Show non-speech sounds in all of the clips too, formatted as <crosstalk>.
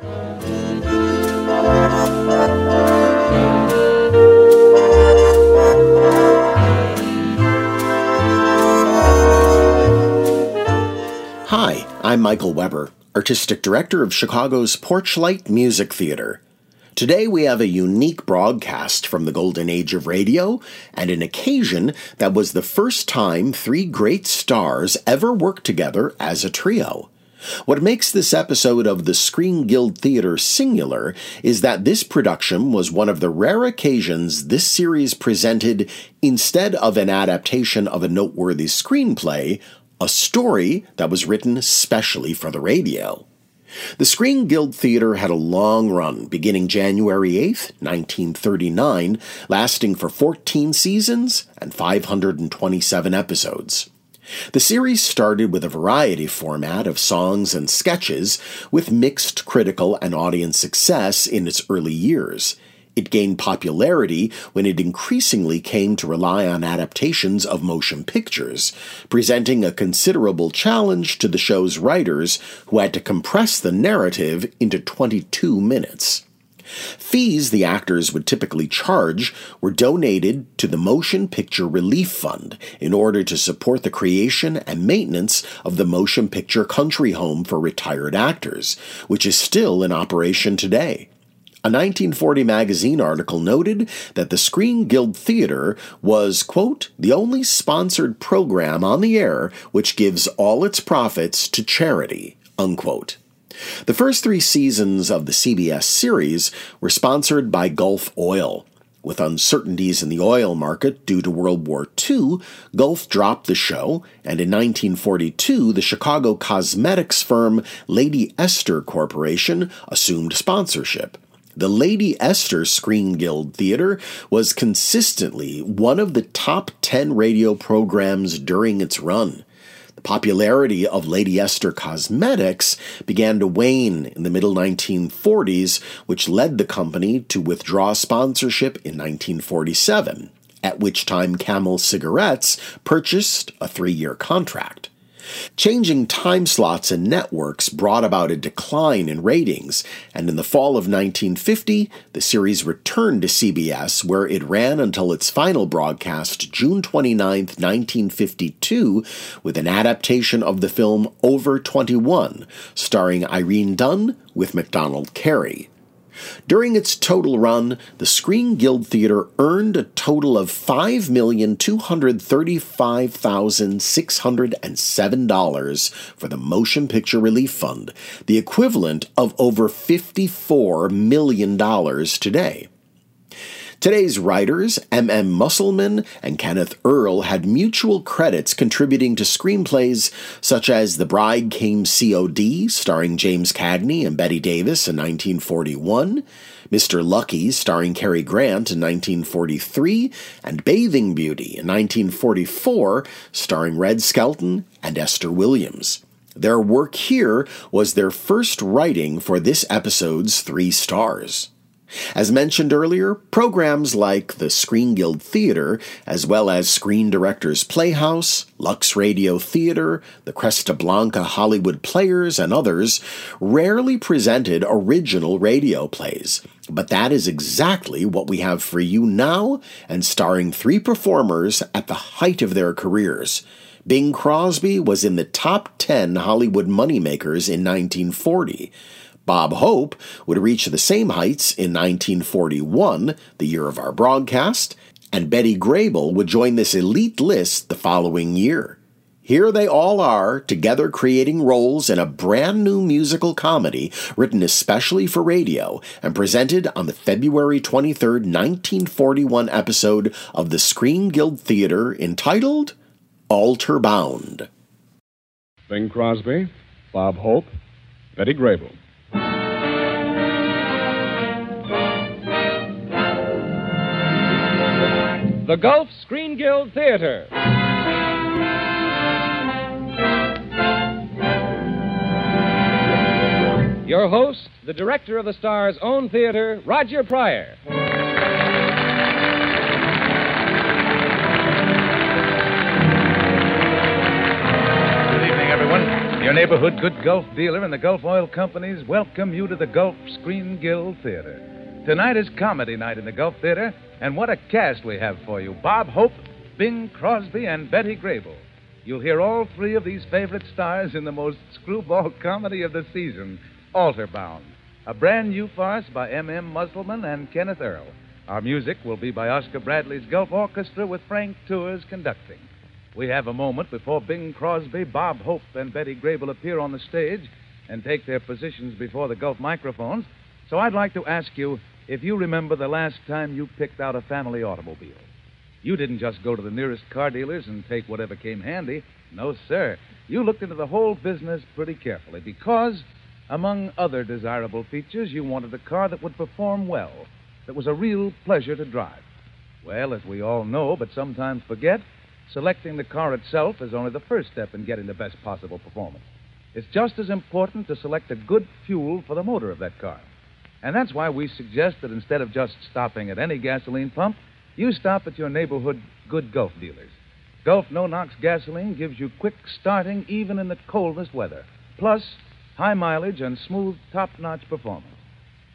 Hi, I'm Michael Weber, Artistic Director of Chicago's Porchlight Music Theater. Today we have a unique broadcast from the golden age of radio and an occasion that was the first time three great stars ever worked together as a trio. What makes this episode of the Screen Guild Theater singular is that this production was one of the rare occasions this series presented, instead of an adaptation of a noteworthy screenplay, a story that was written specially for the radio. The Screen Guild Theater had a long run, beginning January 8, 1939, lasting for 14 seasons and 527 episodes. The series started with a variety format of songs and sketches, with mixed critical and audience success in its early years. It gained popularity when it increasingly came to rely on adaptations of motion pictures, presenting a considerable challenge to the show's writers who had to compress the narrative into 22 minutes. Fees the actors would typically charge were donated to the Motion Picture Relief Fund in order to support the creation and maintenance of the Motion Picture Country Home for Retired Actors, which is still in operation today. A 1940 magazine article noted that the Screen Guild Theater was, quote, the only sponsored program on the air which gives all its profits to charity, unquote. The first three seasons of the CBS series were sponsored by Gulf Oil. With uncertainties in the oil market due to World War II, Gulf dropped the show, and in 1942, the Chicago cosmetics firm Lady Esther Corporation assumed sponsorship. The Lady Esther Screen Guild Theater was consistently one of the top 10 radio programs during its run. Popularity of Lady Esther Cosmetics began to wane in the middle 1940s, which led the company to withdraw sponsorship in 1947, at which time Camel Cigarettes purchased a three year contract. Changing time slots and networks brought about a decline in ratings, and in the fall of 1950, the series returned to CBS, where it ran until its final broadcast June 29, 1952, with an adaptation of the film Over 21, starring Irene Dunne with MacDonald Carey. During its total run, the Screen Guild Theater earned a total of $5,235,607 for the Motion Picture Relief Fund, the equivalent of over $54 million today. Today's writers, M. M. Musselman and Kenneth Earle, had mutual credits contributing to screenplays such as The Bride Came COD, starring James Cagney and Bette Davis in 1941, Mr. Lucky, starring Cary Grant in 1943, and Bathing Beauty in 1944, starring Red Skelton and Esther Williams. Their work here was their first writing for this episode's three stars. As mentioned earlier, programs like the Screen Guild Theater, as well as Screen Directors Playhouse, Lux Radio Theater, the Cresta Blanca Hollywood Players, and others, rarely presented original radio plays. But that is exactly what we have for you now, and starring three performers at the height of their careers. Bing Crosby was in the top 10 Hollywood moneymakers in 1940. Bob Hope would reach the same heights in 1941, the year of our broadcast, and Betty Grable would join this elite list the following year. Here they all are, together creating roles in a brand new musical comedy written especially for radio and presented on the February 23, 1941 episode of the Screen Guild Theater entitled Altar Bound. Bing Crosby, Bob Hope, Betty Grable. The Gulf Screen Guild Theater. Your host, the director of the Star's own theater, Roger Pryor. Good evening, everyone. Your neighborhood good Gulf dealer and the Gulf Oil Companies welcome you to the Gulf Screen Guild Theater. Tonight is comedy night in the Gulf Theater, and what a cast we have for you Bob Hope, Bing Crosby, and Betty Grable. You'll hear all three of these favorite stars in the most screwball comedy of the season, Altarbound, a brand new farce by M.M. Musselman and Kenneth Earle. Our music will be by Oscar Bradley's Gulf Orchestra with Frank Tours conducting. We have a moment before Bing Crosby, Bob Hope, and Betty Grable appear on the stage and take their positions before the Gulf microphones. So I'd like to ask you if you remember the last time you picked out a family automobile. You didn't just go to the nearest car dealers and take whatever came handy. No, sir. You looked into the whole business pretty carefully because, among other desirable features, you wanted a car that would perform well, that was a real pleasure to drive. Well, as we all know, but sometimes forget, selecting the car itself is only the first step in getting the best possible performance. It's just as important to select a good fuel for the motor of that car. And that's why we suggest that instead of just stopping at any gasoline pump, you stop at your neighborhood good Gulf dealers. Gulf No Nox gasoline gives you quick starting even in the coldest weather, plus high mileage and smooth, top notch performance.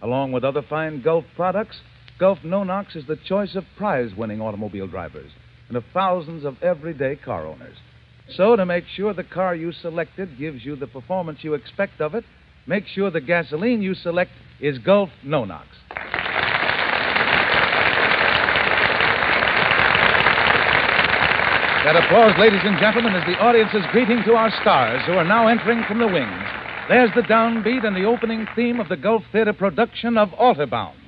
Along with other fine Gulf products, Gulf No Nox is the choice of prize winning automobile drivers and of thousands of everyday car owners. So, to make sure the car you selected gives you the performance you expect of it, make sure the gasoline you select is Gulf No Nox. That applause, ladies and gentlemen, is the audience's greeting to our stars who are now entering from the wings. There's the downbeat and the opening theme of the Gulf Theater production of Altarbound.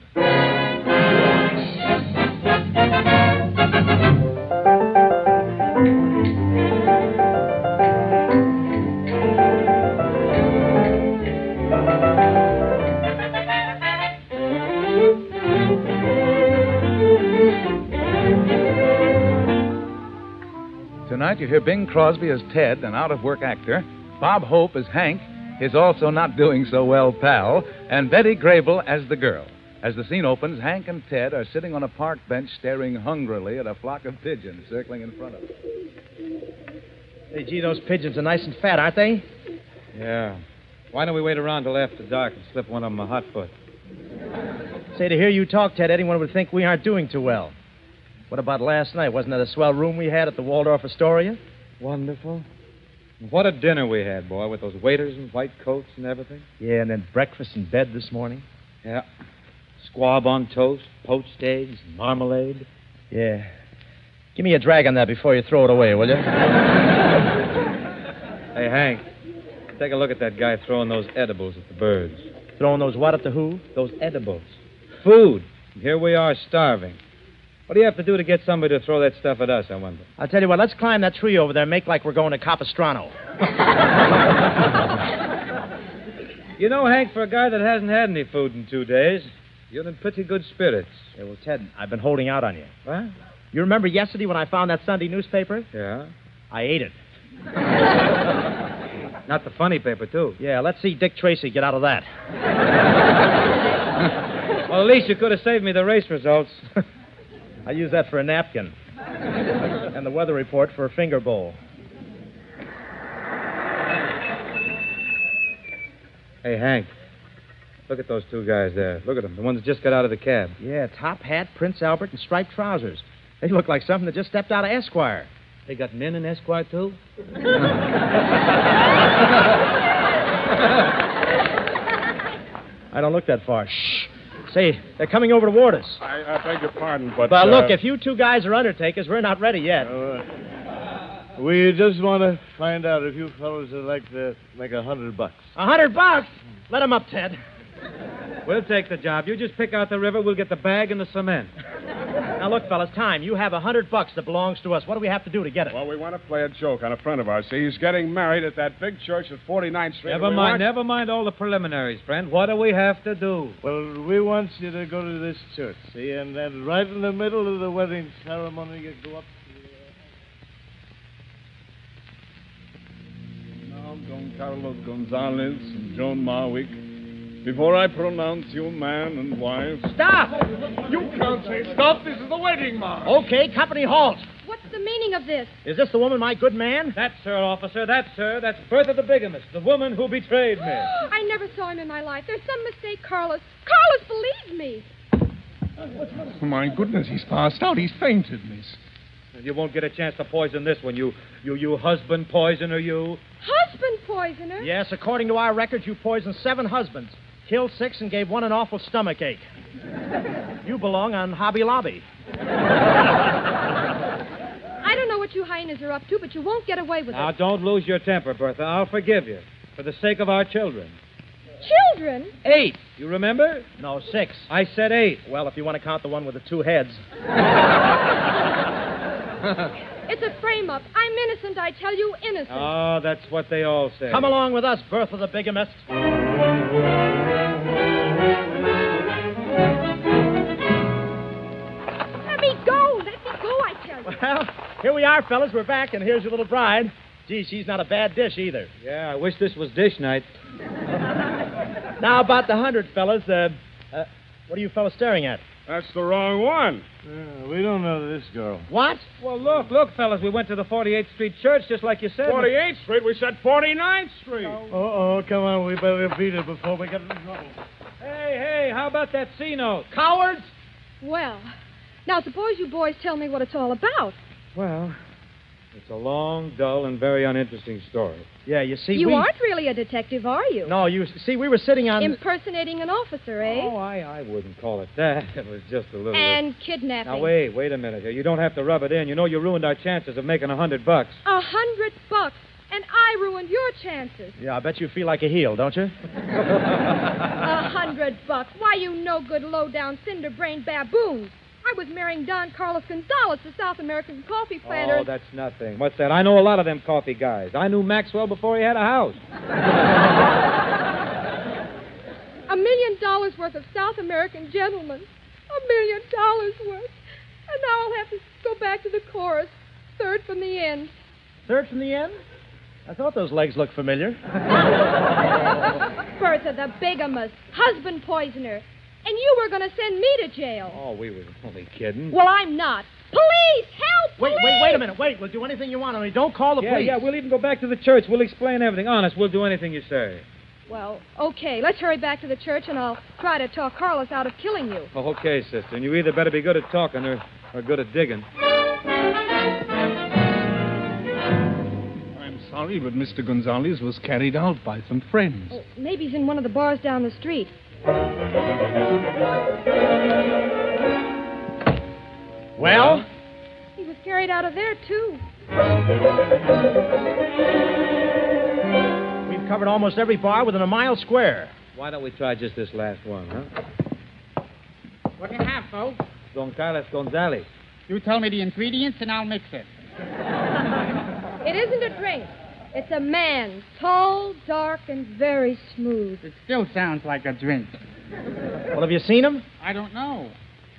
Tonight you hear Bing Crosby as Ted, an out of work actor, Bob Hope as Hank, his also not doing so well pal, and Betty Grable as the girl. As the scene opens, Hank and Ted are sitting on a park bench staring hungrily at a flock of pigeons circling in front of them. Hey, gee, those pigeons are nice and fat, aren't they? Yeah. Why don't we wait around till after dark and slip one of them a hot foot? Say, to hear you talk, Ted, anyone would think we aren't doing too well. What about last night? Wasn't that a swell room we had at the Waldorf Astoria? Wonderful. What a dinner we had, boy, with those waiters in white coats and everything. Yeah, and then breakfast in bed this morning. Yeah. Squab on toast, poached eggs, marmalade. Yeah. Give me a drag on that before you throw it away, will you? <laughs> Hey, Hank, take a look at that guy throwing those edibles at the birds. Throwing those what at the who? Those edibles. Food. Here we are starving. What do you have to do to get somebody to throw that stuff at us, I wonder? I'll tell you what, let's climb that tree over there and make like we're going to Capistrano. <laughs> You know, Hank, for a guy that hasn't had any food in two days, you're in pretty good spirits. Yeah, well, Ted, I've been holding out on you. What? You remember yesterday when I found that Sunday newspaper? Yeah. I ate it. <laughs> Not the funny paper, too. Yeah, let's see Dick Tracy get out of that. <laughs> Well, at least you could have saved me the race results. I use that for a napkin. <laughs> and the weather report for a finger bowl. Hey, Hank. Look at those two guys there. Look at them. The ones that just got out of the cab. Yeah, top hat, Prince Albert, and striped trousers. They look like something that just stepped out of Esquire. They got men in Esquire, too? <laughs> I don't look that far. Shh. Say, they're coming over toward us. I, I beg your pardon, but. But uh, look, if you two guys are undertakers, we're not ready yet. uh, we just want to find out if you fellows would like to make a hundred bucks. A hundred bucks? Let Let 'em up, Ted. We'll take the job. You just pick out the river, we'll get the bag and the cement. <laughs> Now, look, fellas, time. You have a hundred bucks that belongs to us. What do we have to do to get it? Well, we want to play a joke on a friend of ours. See, he's getting married at that big church at 49th Street. Never mind, want- never mind all the preliminaries, friend. What do we have to do? Well, we want you to go to this church, see, and then right in the middle of the wedding ceremony, you go up to the. Now, Don Carlos Gonzalez and Joan Marwick, before I pronounce you man and wife. Stop! You can't say stop. This is the wedding march. Okay, company halt. What's the meaning of this? Is this the woman, my good man? That's her, officer. That's her. That's Bertha the bigamist, the woman who betrayed me. <gasps> I never saw him in my life. There's some mistake, Carlos. Carlos, believe me. Oh, my goodness, he's passed out. He's fainted, miss. You won't get a chance to poison this one, you, you, you husband poisoner, you. Husband poisoner? Yes, according to our records, you poisoned seven husbands, killed six, and gave one an awful stomach ache. <laughs> you belong on Hobby Lobby. I don't know what you hyenas are up to, but you won't get away with Now, it. Now, don't lose your temper, Bertha. I'll forgive you. For the sake of our children. Children? Eight. You remember? No, six. I said eight. Well, if you want to count the one with the two heads. <laughs> <laughs> It's a frame up. I'm innocent, I tell you, innocent. Oh, that's what they all say. Come along with us, Bertha the bigamist. Let me go. Let me go, I tell you. Well, here we are, fellas. We're back, and here's your little bride. Gee, she's not a bad dish either. Yeah, I wish this was dish night. Now, about the hundred, fellas. Uh, uh, what are you fellas staring at? That's the wrong one. we don't know this girl. What? Well, look, look, fellas. We went to the 48th Street Church just like you said. 48th Street. We said 49th Street. Oh, oh, come on. We better beat it before we get in trouble. Hey, hey, how about that C note? Cowards! Well, now suppose you boys tell me what it's all about. Well, it's a long, dull, and very uninteresting story. Yeah, you see, you we... aren't really a detective, are you? No, you see, we were sitting on. Impersonating an officer, eh? Oh, I, I wouldn't call it that. <laughs> It was just a little. and kidnapping. Now wait, wait a minute here. You don't have to rub it in. You know you ruined our chances of making a hundred bucks. A hundred bucks. And I ruined your chances. Yeah, I bet you feel like a heel, don't you? <laughs> A hundred bucks. Why, you no good, low down, cinder brained baboons. I was marrying Don Carlos Gonzalez, the South American coffee planter. Oh, that's nothing. What's that? I know a lot of them coffee guys. I knew Maxwell before he had a house. <laughs> A million dollars worth of South American gentlemen. A million dollars worth. And now I'll have to go back to the chorus. Third from the end. Third from the end? I thought those legs looked familiar. <laughs> Bertha, the bigamist, husband poisoner. And you were going to send me to jail. Oh, we were only kidding. Well, I'm not. Police! Help! Wait, Police! wait, wait a minute. Wait, we'll do anything you want. Only don't call the yeah, police. yeah, we'll even go back to the church. We'll explain everything. Honest, we'll do anything you say. Well, okay. Let's hurry back to the church, and I'll try to talk Carlos out of killing you. Oh, okay, sister. And you either better be good at talking or, or good at digging. I'm sorry, but Mr. Gonzalez was carried out by some friends. Oh, maybe he's in one of the bars down the street. Well? He was carried out of there, too. We've covered almost every bar within a mile square. Why don't we try just this last one, huh? What do you have, folks? Don Carlos Gonzalez. You tell me the ingredients and I'll mix it. <laughs> It isn't a drink. It's a man, tall, dark, and very smooth. It still sounds like a drink. Well, have you seen him? I don't know.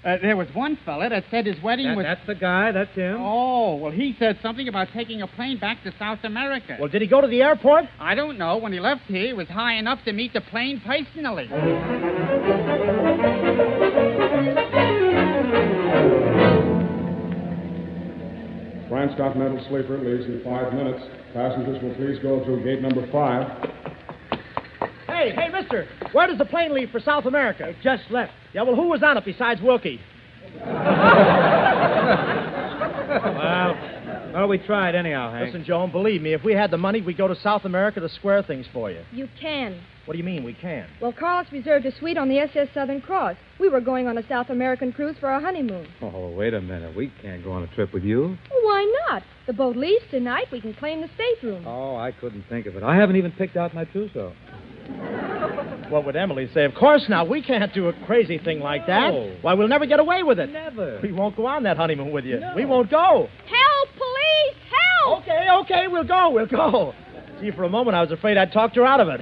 Uh, there was one fella that said his wedding That- was. that's the guy. That's him. Oh, well, he said something about taking a plane back to South America. Well, did he go to the airport? I don't know. When he left here, he was high enough to meet the plane personally. Transcontinental sleeper leaves in five minutes. Passengers will please go through gate number five. Hey, hey, mister. Where does the plane leave for South America? It just left. Yeah, well, who was on it besides Willkie? <laughs> Well, well, we tried anyhow, Hank. Listen, Joan, believe me, if we had the money, we'd go to South America to square things for you. You can. What do you mean we can? Well, Carlos reserved a suite on the SS Southern Cross. We were going on a South American cruise for our honeymoon. Oh, wait a minute. We can't go on a trip with you. Why not? The boat leaves tonight. We can claim the stateroom. Oh, I couldn't think of it. I haven't even picked out my trousseau. <laughs> What would Emily say? Of course not. We can't do a crazy thing like that. No. Why, we'll never get away with it. Never. We won't go on that honeymoon with you. No. We won't go. Help, police! Okay, okay, we'll go. We'll go. Gee, for a moment I was afraid I'd talked her out of it.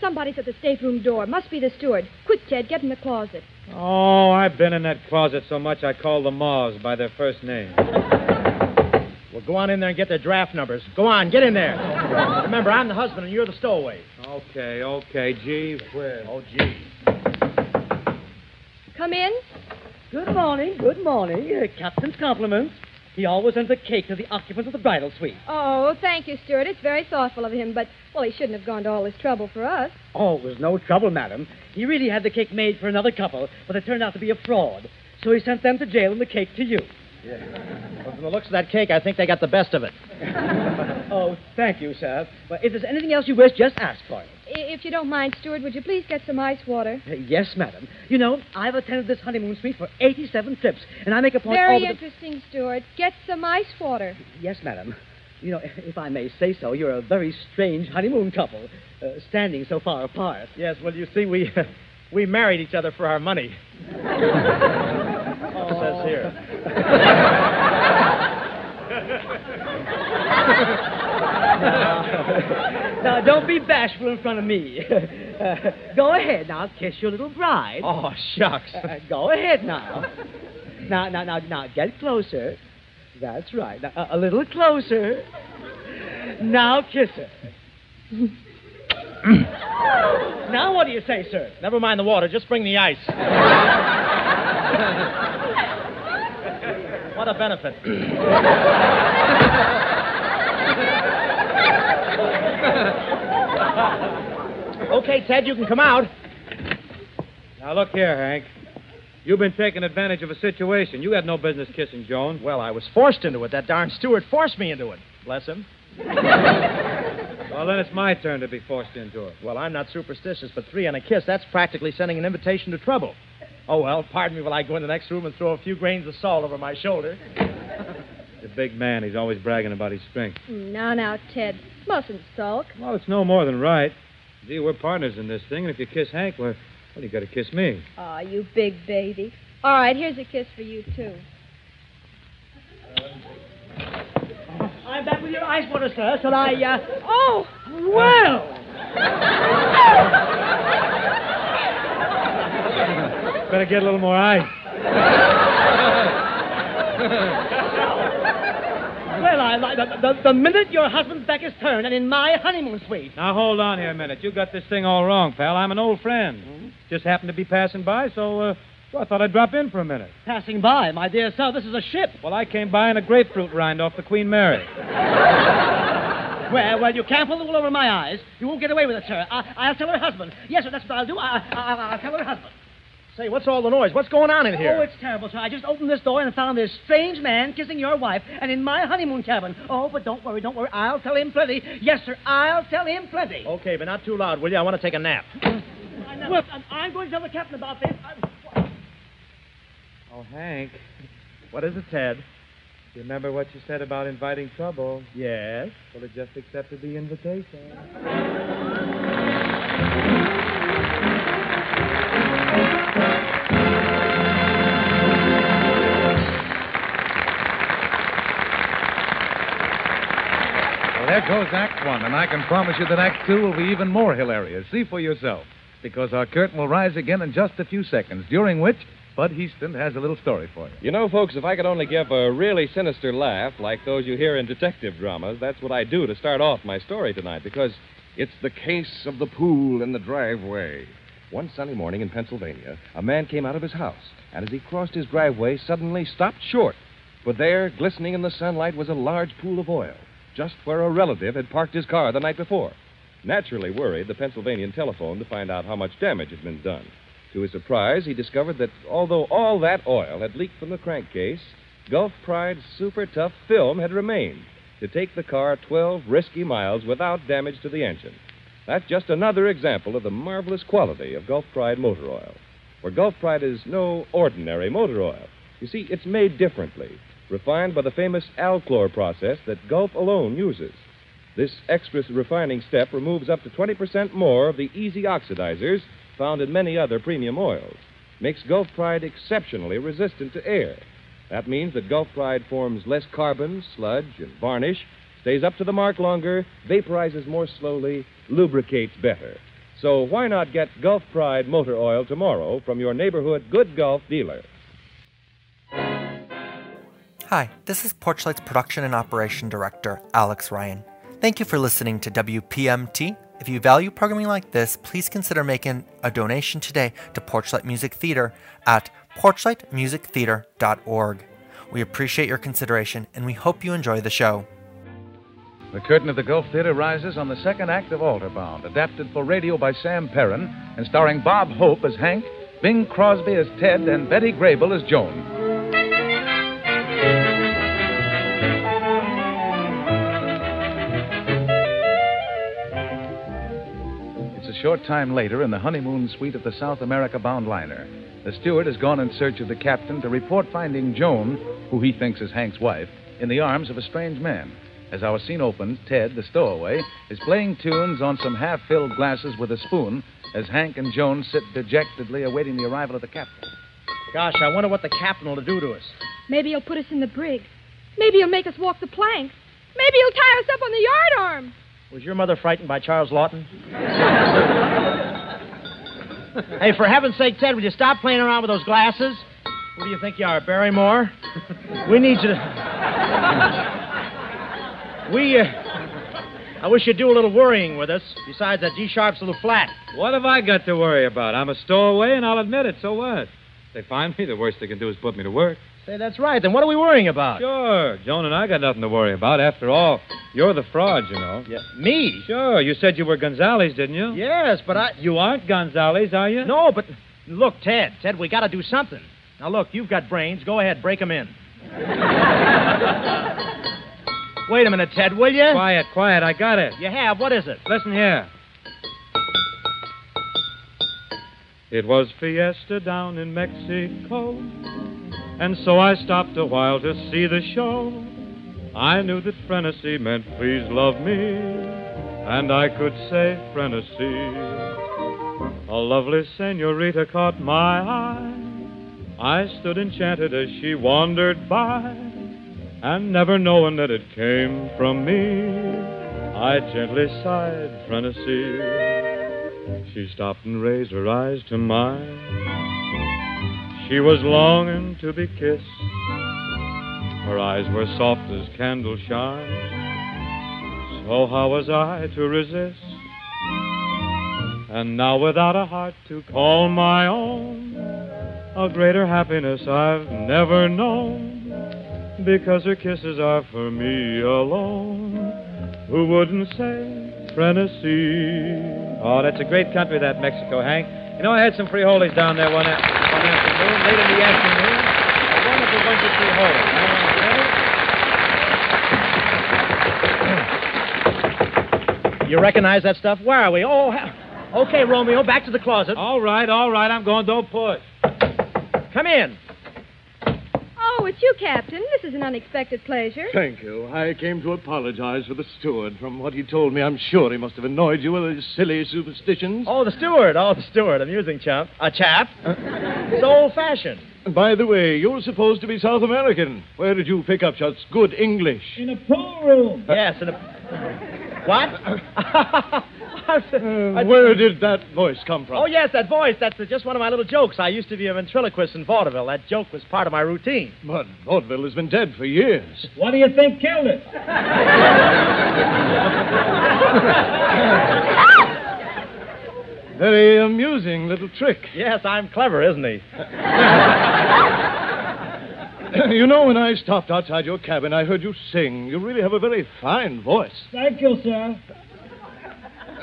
Somebody's at the stateroom door. Must be the steward. Quick, Ted, get in the closet. Oh, I've been in that closet so much I call the moths by their first name. Well, go on in there and get their draft numbers. Go on, get in there. Remember, I'm the husband and you're the stowaway. Okay, okay. Gee whiz. Oh, gee. Come in. Good morning, good morning. Uh, Captain's compliments. He always sends a cake to the occupants of the bridal suite. Oh, thank you, Steward. It's very thoughtful of him, but, well, he shouldn't have gone to all this trouble for us. Oh, it was no trouble, madam. He really had the cake made for another couple, but it turned out to be a fraud. So he sent them to jail and the cake to you. Well, from the looks of that cake, I think they got the best of it. <laughs> oh, thank you, sir. But if there's anything else you wish, just ask for it. If you don't mind, Steward, would you please get some ice water? Uh, Yes, madam. You know, I've attended this honeymoon suite for 87 trips, and I make a point all Very the... interesting, Steward. Get some ice water. Yes, madam. You know, if I may say so, you're a very strange honeymoon couple, uh, standing so far apart. Yes, well, you see, we <laughs> we married each other for our money. <laughs> Oh. Says here. <laughs> now, don't be bashful in front of me. Uh, <laughs> go ahead now, kiss your little bride. Oh, shucks. <laughs> Uh, go ahead now. Now, now, now, now, get closer. That's right. Now, a, a little closer. Now, kiss her. <clears throat> now, what do you say, sir? Never mind the water, just bring the ice. What a benefit. <laughs> okay, Ted, you can come out. Now, look here, Hank. You've been taking advantage of a situation. You had no business kissing Joan. Well, I was forced into it. That darn steward forced me into it. Bless him. <laughs> Well, then it's my turn to be forced into it. Well, I'm not superstitious, but three on a kiss, that's practically sending an invitation to trouble. Oh, well, pardon me while I go in the next room and throw a few grains of salt over my shoulder. The big man, he's always bragging about his strength. Now, now, Ted. Mustn't sulk. Well, it's no more than right. Gee, we're partners in this thing, and if you kiss Hank, well, well you got to kiss me. Aw, you big baby. All right, here's a kiss for you, too. I'm back with your ice water, sir. Shall I, uh... Oh! Well! <laughs> Better get a little more ice. Well, I, I- the, the, the minute your husband's back is turned and in my honeymoon suite. Now, hold on here a minute. You got this thing all wrong, pal. I'm an old friend. Just happened to be passing by, so, uh, I thought I'd drop in for a minute. Passing by, my dear sir, this is a ship. Well, I came by in a grapefruit rind off the Queen Mary. <laughs> Well, well, you can't pull the wool over my eyes. You won't get away with it, sir. I, I'll tell her husband. Yes, sir, that's what I'll do. I, I, I'll tell her husband. Say, what's all the noise? What's going on in here? Oh, it's terrible, sir. I just opened this door and found this strange man kissing your wife and in my honeymoon cabin. Oh, but don't worry, don't worry. I'll tell him plenty. Yes, sir, I'll tell him plenty. Okay, but not too loud, will you? I want to take a nap. <clears throat> Well, I'm, I'm going to tell the captain about this. I'm- Oh, Hank, What is it, Ted? you remember what you said about inviting trouble? Yes. Well, it just accepted the invitation. There goes Act One, and I can promise you that Act Two will be even more hilarious. See for yourself, because our curtain will rise again in just a few seconds, during which Bud Hiestand has a little story for you. You know, folks, if I could only give a really sinister laugh like those you hear in detective dramas, that's what I do to start off my story tonight because it's the case of the pool in the driveway. One sunny morning in Pennsylvania, a man came out of his house, and as he crossed his driveway, suddenly stopped short. For there, glistening in the sunlight, was a large pool of oil, just where a relative had parked his car the night before. Naturally worried, the Pennsylvanian telephoned to find out how much damage had been done. To his surprise, he discovered that although all that oil had leaked from the crankcase, Gulf Pride's super tough film had remained to take the car 12 risky miles without damage to the engine. That's just another example of the marvelous quality of Gulf Pride motor oil. For Gulf Pride is no ordinary motor oil. You see, it's made differently, refined by the famous Alchlor process that Gulf alone uses. This extra refining step removes up to 20% more of the easy oxidizers found in many other premium oils. Makes Gulf Pride exceptionally resistant to air. That means that Gulf Pride forms less carbon, sludge, and varnish, stays up to the mark longer, vaporizes more slowly, lubricates better. So why not get Gulf Pride motor oil tomorrow from your neighborhood Good Gulf dealer? Hi, this is Porchlight's production and operation director, Alex Ryan. Thank you for listening to WPMT. If you value programming like this, please consider making a donation today to Porchlight Music Theater at porchlightmusictheater.org. We appreciate your consideration and we hope you enjoy the show. The curtain of the Gulf Theater rises on the second act of Altarbound, adapted for radio by Sam Perrin and starring Bob Hope as Hank, Bing Crosby as Ted, and Betty Grable as Joan. A short time later in the honeymoon suite of the South America bound liner. The steward has gone in search of the captain to report finding Joan, who he thinks is Hank's wife, in the arms of a strange man. As our scene opens, Ted, the stowaway, is playing tunes on some half filled glasses with a spoon as Hank and Joan sit dejectedly awaiting the arrival of the captain. Gosh, I wonder what the captain will do to us. Maybe he'll put us in the brig. Maybe he'll make us walk the planks. Maybe he'll tie us up on the yard arm. Was your mother frightened by Charles Laughton? <laughs> hey, for heaven's sake, Ted, will you stop playing around with those glasses? Who do you think you are, Barrymore? <laughs> We need you to. <laughs> We, uh, I wish you'd do a little worrying with us. Besides, that G sharp's a little flat. What have I got to worry about? I'm a stowaway, and I'll admit it. So what? If they find me, the worst they can do is put me to work. Say, that's right. Then what are we worrying about? Sure. Joan and I got nothing to worry about. After all, you're the fraud, you know. Yeah. Me? Sure. You said you were Gonzales, didn't you? Yes, but I. You aren't Gonzales, are you? No, but look, Ted. Ted, we got to do something. Now, look, you've got brains. Go ahead, break 'em in. <laughs> Wait a minute, Ted, will you? Quiet, quiet. I got it. You have. What is it? Listen here. It was fiesta down in Mexico, and so I stopped a while to see the show. I knew that Frenesi meant please love me, and I could say Frenesi. A lovely senorita caught my eye. I stood enchanted as she wandered by, and never knowing that it came from me, I gently sighed Frenesi. She stopped and raised her eyes to mine. She was longing to be kissed. Her eyes were soft as candle shine. So how was I to resist? And now without a heart to call my own, a greater happiness I've never known. Because her kisses are for me alone. Who wouldn't say Frenesi? Oh, that's a great country, that Mexico, Hank. You know, I had some frijoles down there one, a- one afternoon, late in the afternoon. A wonderful bunch of frijoles. You recognize that stuff? Where are we? Oh, ha- okay, Romeo, back to the closet. All right, all right. I'm going. Don't push. Come in. Oh, it's you, Captain. This is an unexpected pleasure. Thank you. I came to apologize for the steward. From what he told me, I'm sure he must have annoyed you with his silly superstitions. Oh, the steward. Oh, the steward. Amusing chump. A chap. It's old fashioned. By the way, you're supposed to be South American. Where did you pick up such good English? In a pool room. Yes, in a. What? <laughs> Uh, where did that voice come from? Oh, yes, that voice. That's just one of my little jokes. I used to be a ventriloquist in vaudeville. That joke was part of my routine. But vaudeville has been dead for years. <laughs> What do you think killed it? <laughs> Very amusing little trick. Yes, I'm clever, isn't he? <laughs> you know, when I stopped outside your cabin, I heard you sing. You really have a very fine voice. Thank you, sir.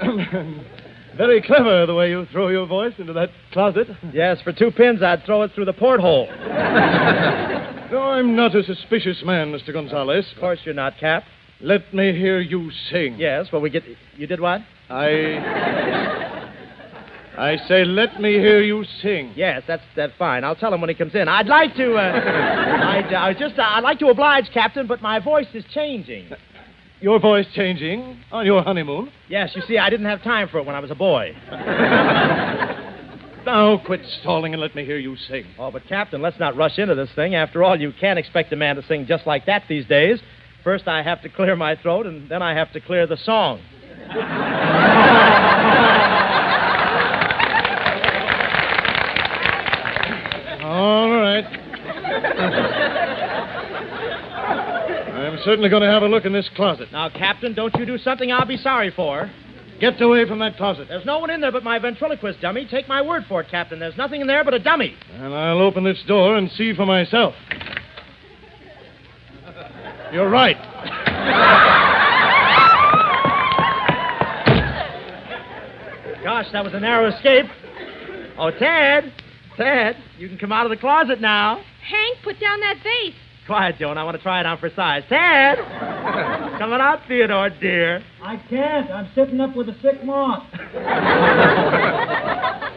<coughs> very clever the way you throw your voice into that closet. Yes, for two pins, I'd throw it through the porthole. <laughs> No, I'm not a suspicious man, Mr. Gonzalez. Of course you're not, Cap. Let me hear you sing. Yes, well, we get. You did what? I. I say, let me hear you sing. Yes, that's that's fine. I'll tell him when he comes in. I'd like to. Uh, <laughs> I'd, I just. Uh, I'd like to oblige, Captain, but my voice is changing. Your voice changing on your honeymoon? Yes, you see, I didn't have time for it when I was a boy. <laughs> Now, quit stalling and let me hear you sing. Oh, but Captain, let's not rush into this thing. After all, you can't expect a man to sing just like that these days. First, I have to clear my throat, and then I have to clear the song. <laughs> All right. I'm certainly going to have a look in this closet. Now, Captain, don't you do something I'll be sorry for. Get away from that closet. There's no one in there but my ventriloquist dummy. Take my word for it, Captain. There's nothing in there but a dummy. And I'll open this door and see for myself. You're right. Gosh, that was a narrow escape. Oh, Ted. Ted, you can come out of the closet now. Hank, put down that vase. Quiet, Joan. I want to try it on for size. Ted! <laughs> Coming out, Theodore, dear. I can't. I'm sitting up with a sick moth. <laughs>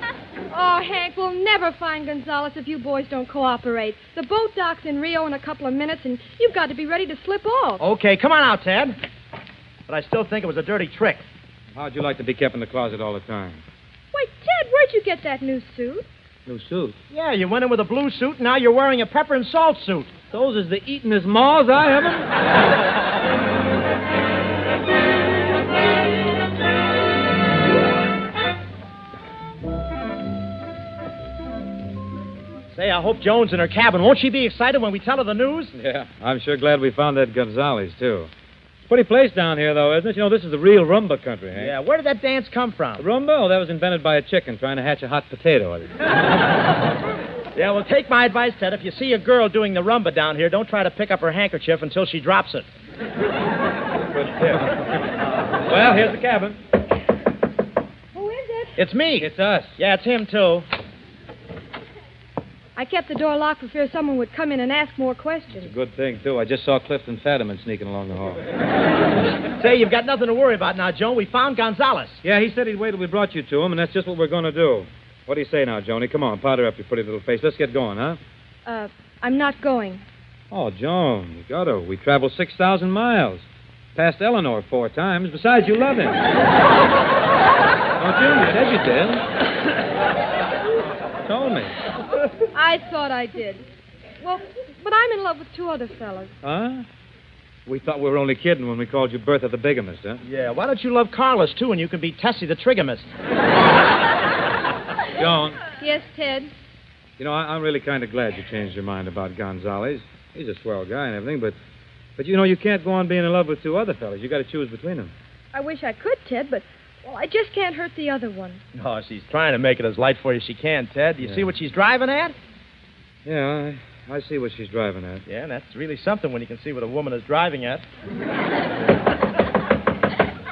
Oh, Hank, we'll never find Gonzales if you boys don't cooperate. The boat docks in Rio in a couple of minutes, and you've got to be ready to slip off. Okay, come on out, Ted. But I still think it was a dirty trick. How'd you like to be kept in the closet all the time? Wait, Ted, where'd you get that new suit? New suit. Yeah, you went in with a blue suit, and now you're wearing a pepper and salt suit. Those is the eating his maws, I haven't. Say, I hope Joan's in her cabin. Won't she be excited when we tell her the news? Yeah, I'm sure glad we found that Gonzales, too. Pretty place down here, though, isn't it? You know, this is the real rumba country, Hank. Yeah, where did that dance come from? Rumba? Oh, that was invented by a chicken trying to hatch a hot potato. <laughs> Yeah, well, take my advice, Ted. If you see a girl doing the rumba down here, don't try to pick up her handkerchief until she drops it. Good tip. well, here's the cabin. Who is it? It's me. It's us. Yeah, it's him, too. I kept the door locked for fear someone would come in and ask more questions. It's a Good thing, too. I just saw Clifton Fadiman sneaking along the hall. <laughs> Say, you've got nothing to worry about now, Joan. We found Gonzales. Yeah, he said he'd wait till we brought you to him, and that's just what we're going to do. What do you say now, Joni? Come on, powder up your pretty little face. Let's get going, huh? Uh, I'm not going. Oh, Joan, you got to. We traveled 6,000 miles. Passed Eleanor four times. Besides, you love him. <laughs> Don't you? You said you did. Told me. I thought I did. Well, but I'm in love with two other fellas. Huh? We thought we were only kidding when we called you Bertha the bigamist, huh? Yeah, why don't you love Carlos, too, and you can be Tessie the trigamist? <laughs> Joan, Yes, Ted. you know, I, I'm really kind of glad you changed your mind about Gonzales. He's a swell guy and everything, but, but you know, you can't go on being in love with two other fellas. You got to choose between them. I wish I could, Ted, but well, I just can't hurt the other one. No, she's trying to make it as light for you as she can, Ted. Do you Yeah. see what she's driving at? Yeah, I, I see what she's driving at. Yeah, and that's really something when you can see what a woman is driving at. <laughs>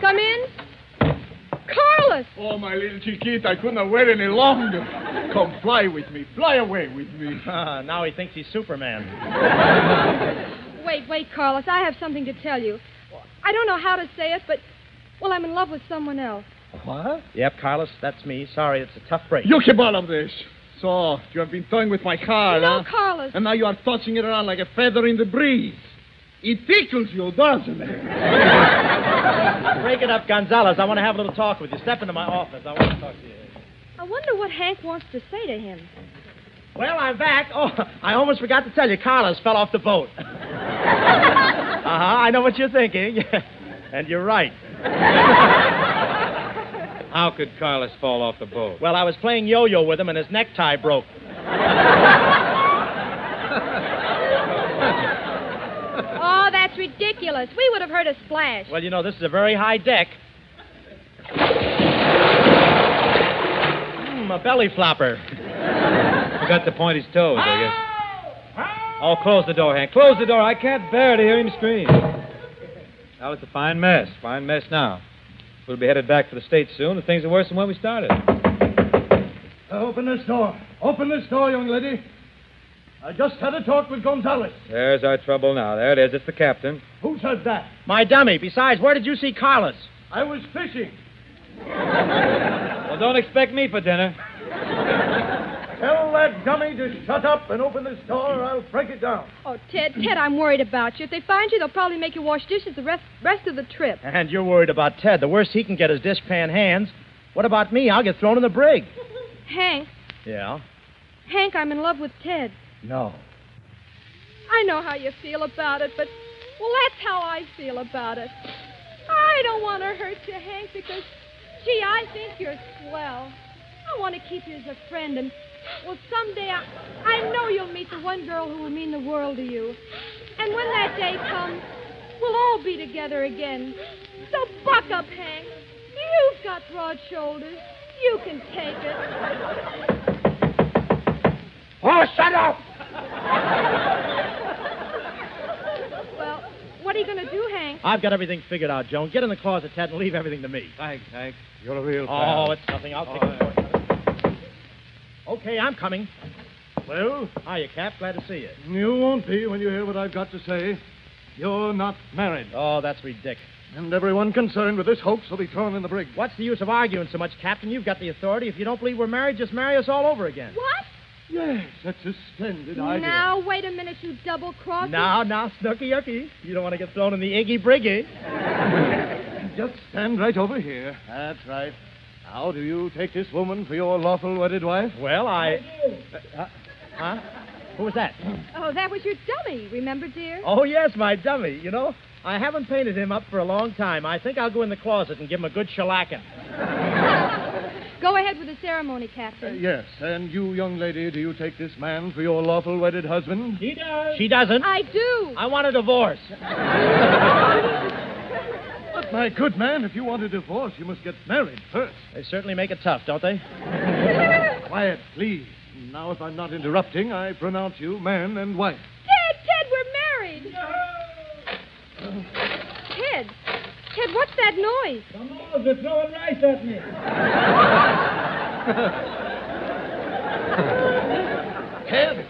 Come in. Carlos! Oh, my little chiquita, I couldn't wait any longer. Come fly with me. Fly away with me. <laughs> Ah, now he thinks he's Superman. Wait, wait, Carlos. I have something to tell you. I don't know how to say it, but, well, I'm in love with someone else. What? Yep, Carlos, that's me. Sorry, it's a tough break. You keep all of this. So, you have been toying with my car, No, huh? Carlos. And now you are tossing it around like a feather in the breeze. It tickles you, doesn't it? Break it up, Gonzalez. I want to have a little talk with you. Step into my office. I want to talk to you. I wonder what Hank wants to say to him. Well, I'm back. Oh, I almost forgot to tell you, Carlos fell off the boat. <laughs> uh huh. I know what you're thinking. <laughs> and you're right. <laughs> How could Carlos fall off the boat? Well, I was playing yo yo with him, and his necktie broke. Oh, that's ridiculous. We would have heard a splash. Well, you know, this is a very high deck. Hmm, a belly flopper. Forgot to point his toes, I guess. Oh, close the door, Hank. Close the door. I can't bear to hear him scream. Now it's a fine mess. Fine mess now. We'll be headed back for the States soon, and things are worse than when we started. Open this door. Open this door, young lady. I just had a talk with Gonzales. There's our trouble now. There it is. It's the captain. Who said that? My dummy. Besides, where did you see Carlos? I was fishing. Well, don't expect me for dinner. Tell that dummy to shut up and open this door, or I'll break it down. Oh, Ted, Ted, I'm worried about you. If they find you, they'll probably make you wash dishes the rest, rest of the trip. And you're worried about Ted. The worst he can get is dishpan hands. What about me? I'll get thrown in the brig. Hank, Yeah? Hank, I'm in love with Ted. No. I know how you feel about it, but, well, that's how I feel about it. I don't want to hurt you, Hank, because, gee, I think you're swell. I want to keep you as a friend, and, well, someday I, I know you'll meet the one girl who will mean the world to you. And when that day comes, We'll all be together again. So buck up, Hank. You've got broad shoulders. You can take it. Oh, shut up! Well, what are you going to do, Hank? I've got everything figured out, Joan. Get in the closet, Ted, and leave everything to me. Thanks, Hank. You're a real oh, pal. Oh, it's nothing. I'll take it. for you. Okay, I'm coming. Well? Hiya, Cap. Glad to see you. You won't be when you hear what I've got to say. You're not married. Oh, that's ridiculous. And everyone concerned with this hoax will be thrown in the brig. What's the use of arguing so much, Captain? You've got the authority. If you don't believe we're married, just marry us all over again. What? Yes, that's a splendid idea. Now, wait a minute, you double crosser. Now, now, Snooky Yucky. You don't want to get thrown in the Iggy Briggy. <laughs> Just stand right over here. That's right. How do you take this woman for your lawful wedded wife? Well, I. Uh, huh? Who was that? <clears throat> Oh, that was your dummy, remember, dear? Oh, yes, my dummy. You know, I haven't painted him up for a long time. I think I'll go in the closet and give him a good shellacking. <laughs> Go ahead with the ceremony, Captain. Uh, yes, and you, young lady, do you take this man for your lawful wedded husband? She does. She doesn't. I do. I want a divorce. <laughs> But, my good man, if you want a divorce, you must get married first. They certainly make it tough, don't they? Quiet, please. Now, if I'm not interrupting, I pronounce you man and wife. Ted, Ted, we're married. Ted, Ted, what's that noise? Oh, they're throwing rice at me. <laughs> Ted,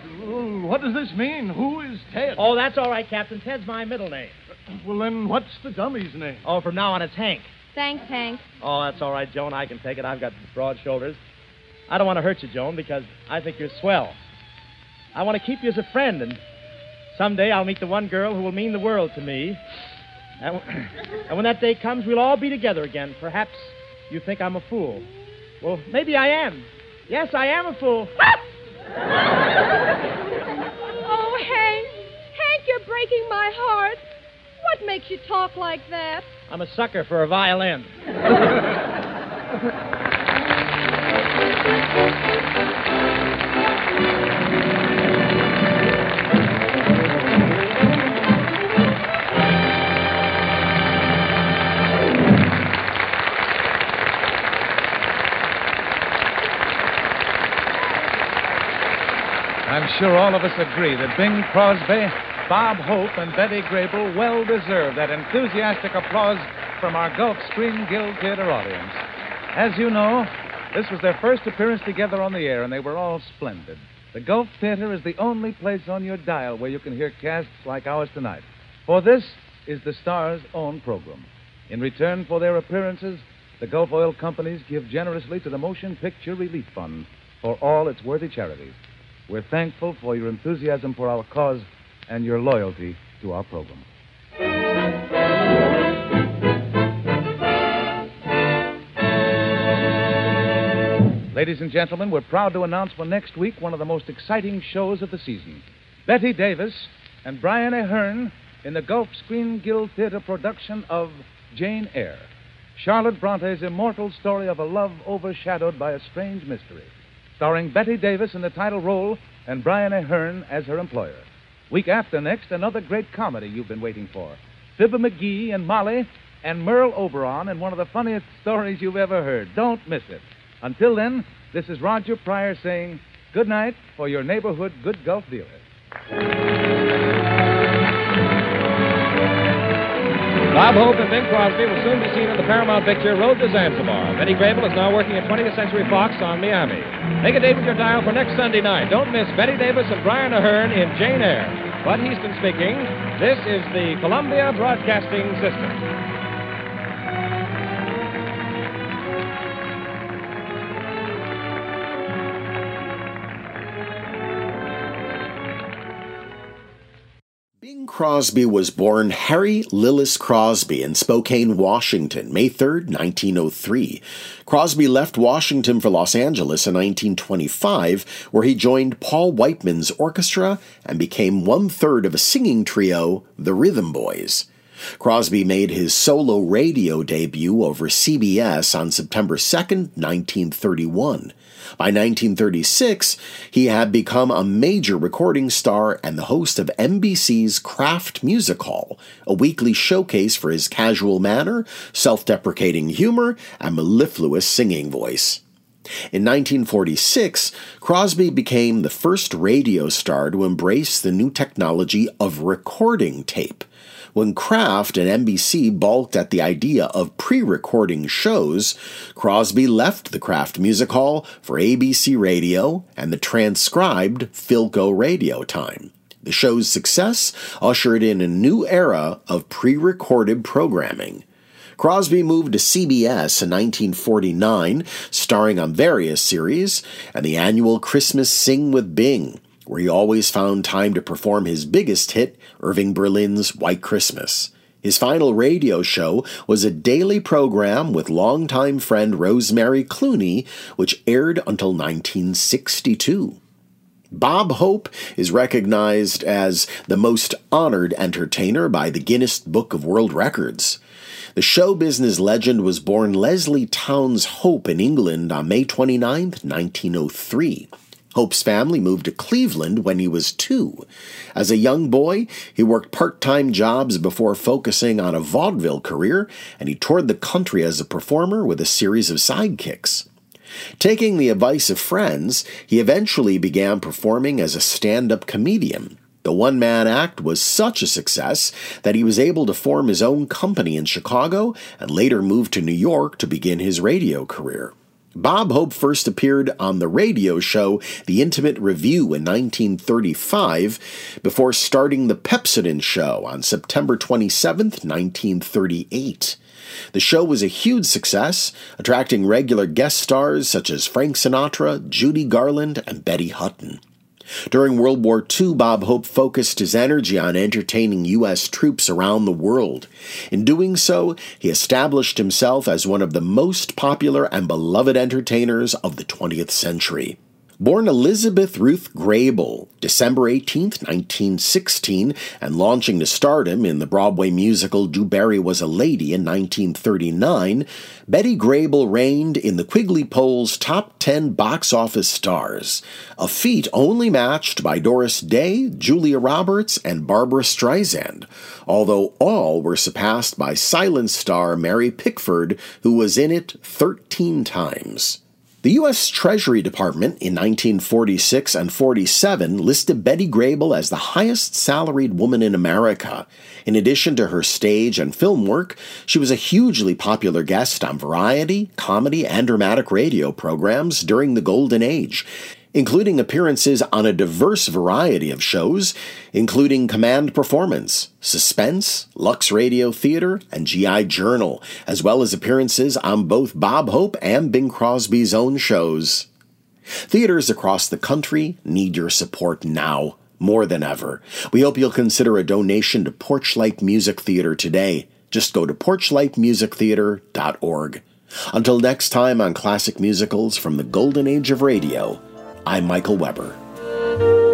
what does this mean? Who is Ted? Oh, that's all right, Captain. Ted's my middle name. Well, then, what's the dummy's name? Oh, from now on, it's Hank. Thanks, Hank. Oh, that's all right, Joan. I can take it. I've got broad shoulders. I don't want to hurt you, Joan, because I think you're swell. I want to keep you as a friend, and someday I'll meet the one girl who will mean the world to me. And, <clears throat> and when that day comes, we'll all be together again. Perhaps you think I'm a fool. Well, maybe I am. Yes, I am a fool. <laughs> Oh, Hank. Hank, you're breaking my heart. What makes you talk like that? I'm a sucker for a violin. <laughs> I'm sure all of us agree that Bing Crosby, Bob Hope, and Betty Grable well deserve that enthusiastic applause from our Gulf Screen Guild Theater audience. As you know, this was their first appearance together on the air, and they were all splendid. The Gulf Theater is the only place on your dial where you can hear casts like ours tonight. For this is the Star's own program. In return for their appearances, the Gulf Oil Companies give generously to the Motion Picture Relief Fund for all its worthy charities. We're thankful for your enthusiasm for our cause and your loyalty to our program. Ladies and gentlemen, we're proud to announce for next week one of the most exciting shows of the season. Bette Davis and Brian Aherne in the Gulf Screen Guild Theater production of Jane Eyre, Charlotte Bronte's immortal story of a love overshadowed by a strange mystery, starring Bette Davis in the title role and Brian Aherne as her employer. Week after next, another great comedy you've been waiting for. Fibber McGee and Molly and Merle Oberon in one of the funniest stories you've ever heard. Don't miss it. Until then, this is Roger Pryor saying good night for your neighborhood good Gulf dealer. Bob Hope and Bing Crosby will soon be seen in the Paramount picture Road to Zanzibar. Betty Grable is now working at 20th Century Fox on Miami. Make a date with your dial for next Sunday night. Don't miss Bette Davis and Brian Aherne in Jane Eyre. Bud Hiestand speaking. This is the Columbia Broadcasting System. Crosby was born Harry Lillis Crosby in Spokane, Washington, May 3, 1903. Crosby left Washington for Los Angeles in 1925, where he joined Paul Whiteman's orchestra and became one third of a singing trio, the Rhythm Boys. Crosby made his solo radio debut over CBS on September 2, 1931. By 1936, he had become a major recording star and the host of NBC's Kraft Music Hall, a weekly showcase for his casual manner, self deprecating humor, and mellifluous singing voice. In 1946, Crosby became the first radio star to embrace the new technology of recording tape when Kraft and NBC balked at the idea of pre recording shows, Crosby left the Kraft Music Hall for ABC Radio and the transcribed Philco radio time. The show's success ushered in a new era of pre recorded programming. Crosby moved to CBS in 1949, starring on various series and the annual Christmas Sing with Bing, where he always found time to perform his biggest hit, Irving Berlin's White Christmas. His final radio show was a daily program with longtime friend Rosemary Clooney, which aired until 1962. Bob Hope is recognized as the most honored entertainer by the Guinness Book of World Records. The show business legend was born Leslie Towns Hope in England on May 29, 1903. Hope's family moved to Cleveland when he was two. As a young boy, he worked part time jobs before focusing on a vaudeville career, and he toured the country as a performer with a series of sidekicks. Taking the advice of friends, he eventually began performing as a stand up comedian. The one man act was such a success that he was able to form his own company in Chicago and later moved to New York to begin his radio career. Bob Hope first appeared on the radio show The Intimate Review in 1935 before starting The Pepsodent Show on September 27, 1938. The show was a huge success, attracting regular guest stars such as Frank Sinatra, Judy Garland, and Betty Hutton. During World War II, Bob Hope focused his energy on entertaining U.S. troops around the world. In doing so, he established himself as one of the most popular and beloved entertainers of the 20th century. Born Elizabeth Ruth Grable, December 18, 1916, and launching to stardom in the Broadway musical Du Barry Was a Lady in 1939, Betty Grable reigned in the Quigley Poll's top 10 box office stars, a feat only matched by Doris Day, Julia Roberts, and Barbra Streisand, although all were surpassed by silent star Mary Pickford, who was in it 13 times. The U.S. Treasury Department in 1946 and 47 listed Betty Grable as the highest salaried woman in America. In addition to her stage and film work, she was a hugely popular guest on variety, comedy, and dramatic radio programs during the Golden Age including appearances on a diverse variety of shows, including Command Performance, Suspense, Lux Radio Theater, and GI Journal, as well as appearances on both Bob Hope and Bing Crosby's own shows. Theaters across the country need your support now, more than ever. We hope you'll consider a donation to Porchlight Music Theater today. Just go to porchlightmusictheater.org. Until next time on Classic Musicals from the Golden Age of Radio, I'm Michael Weber.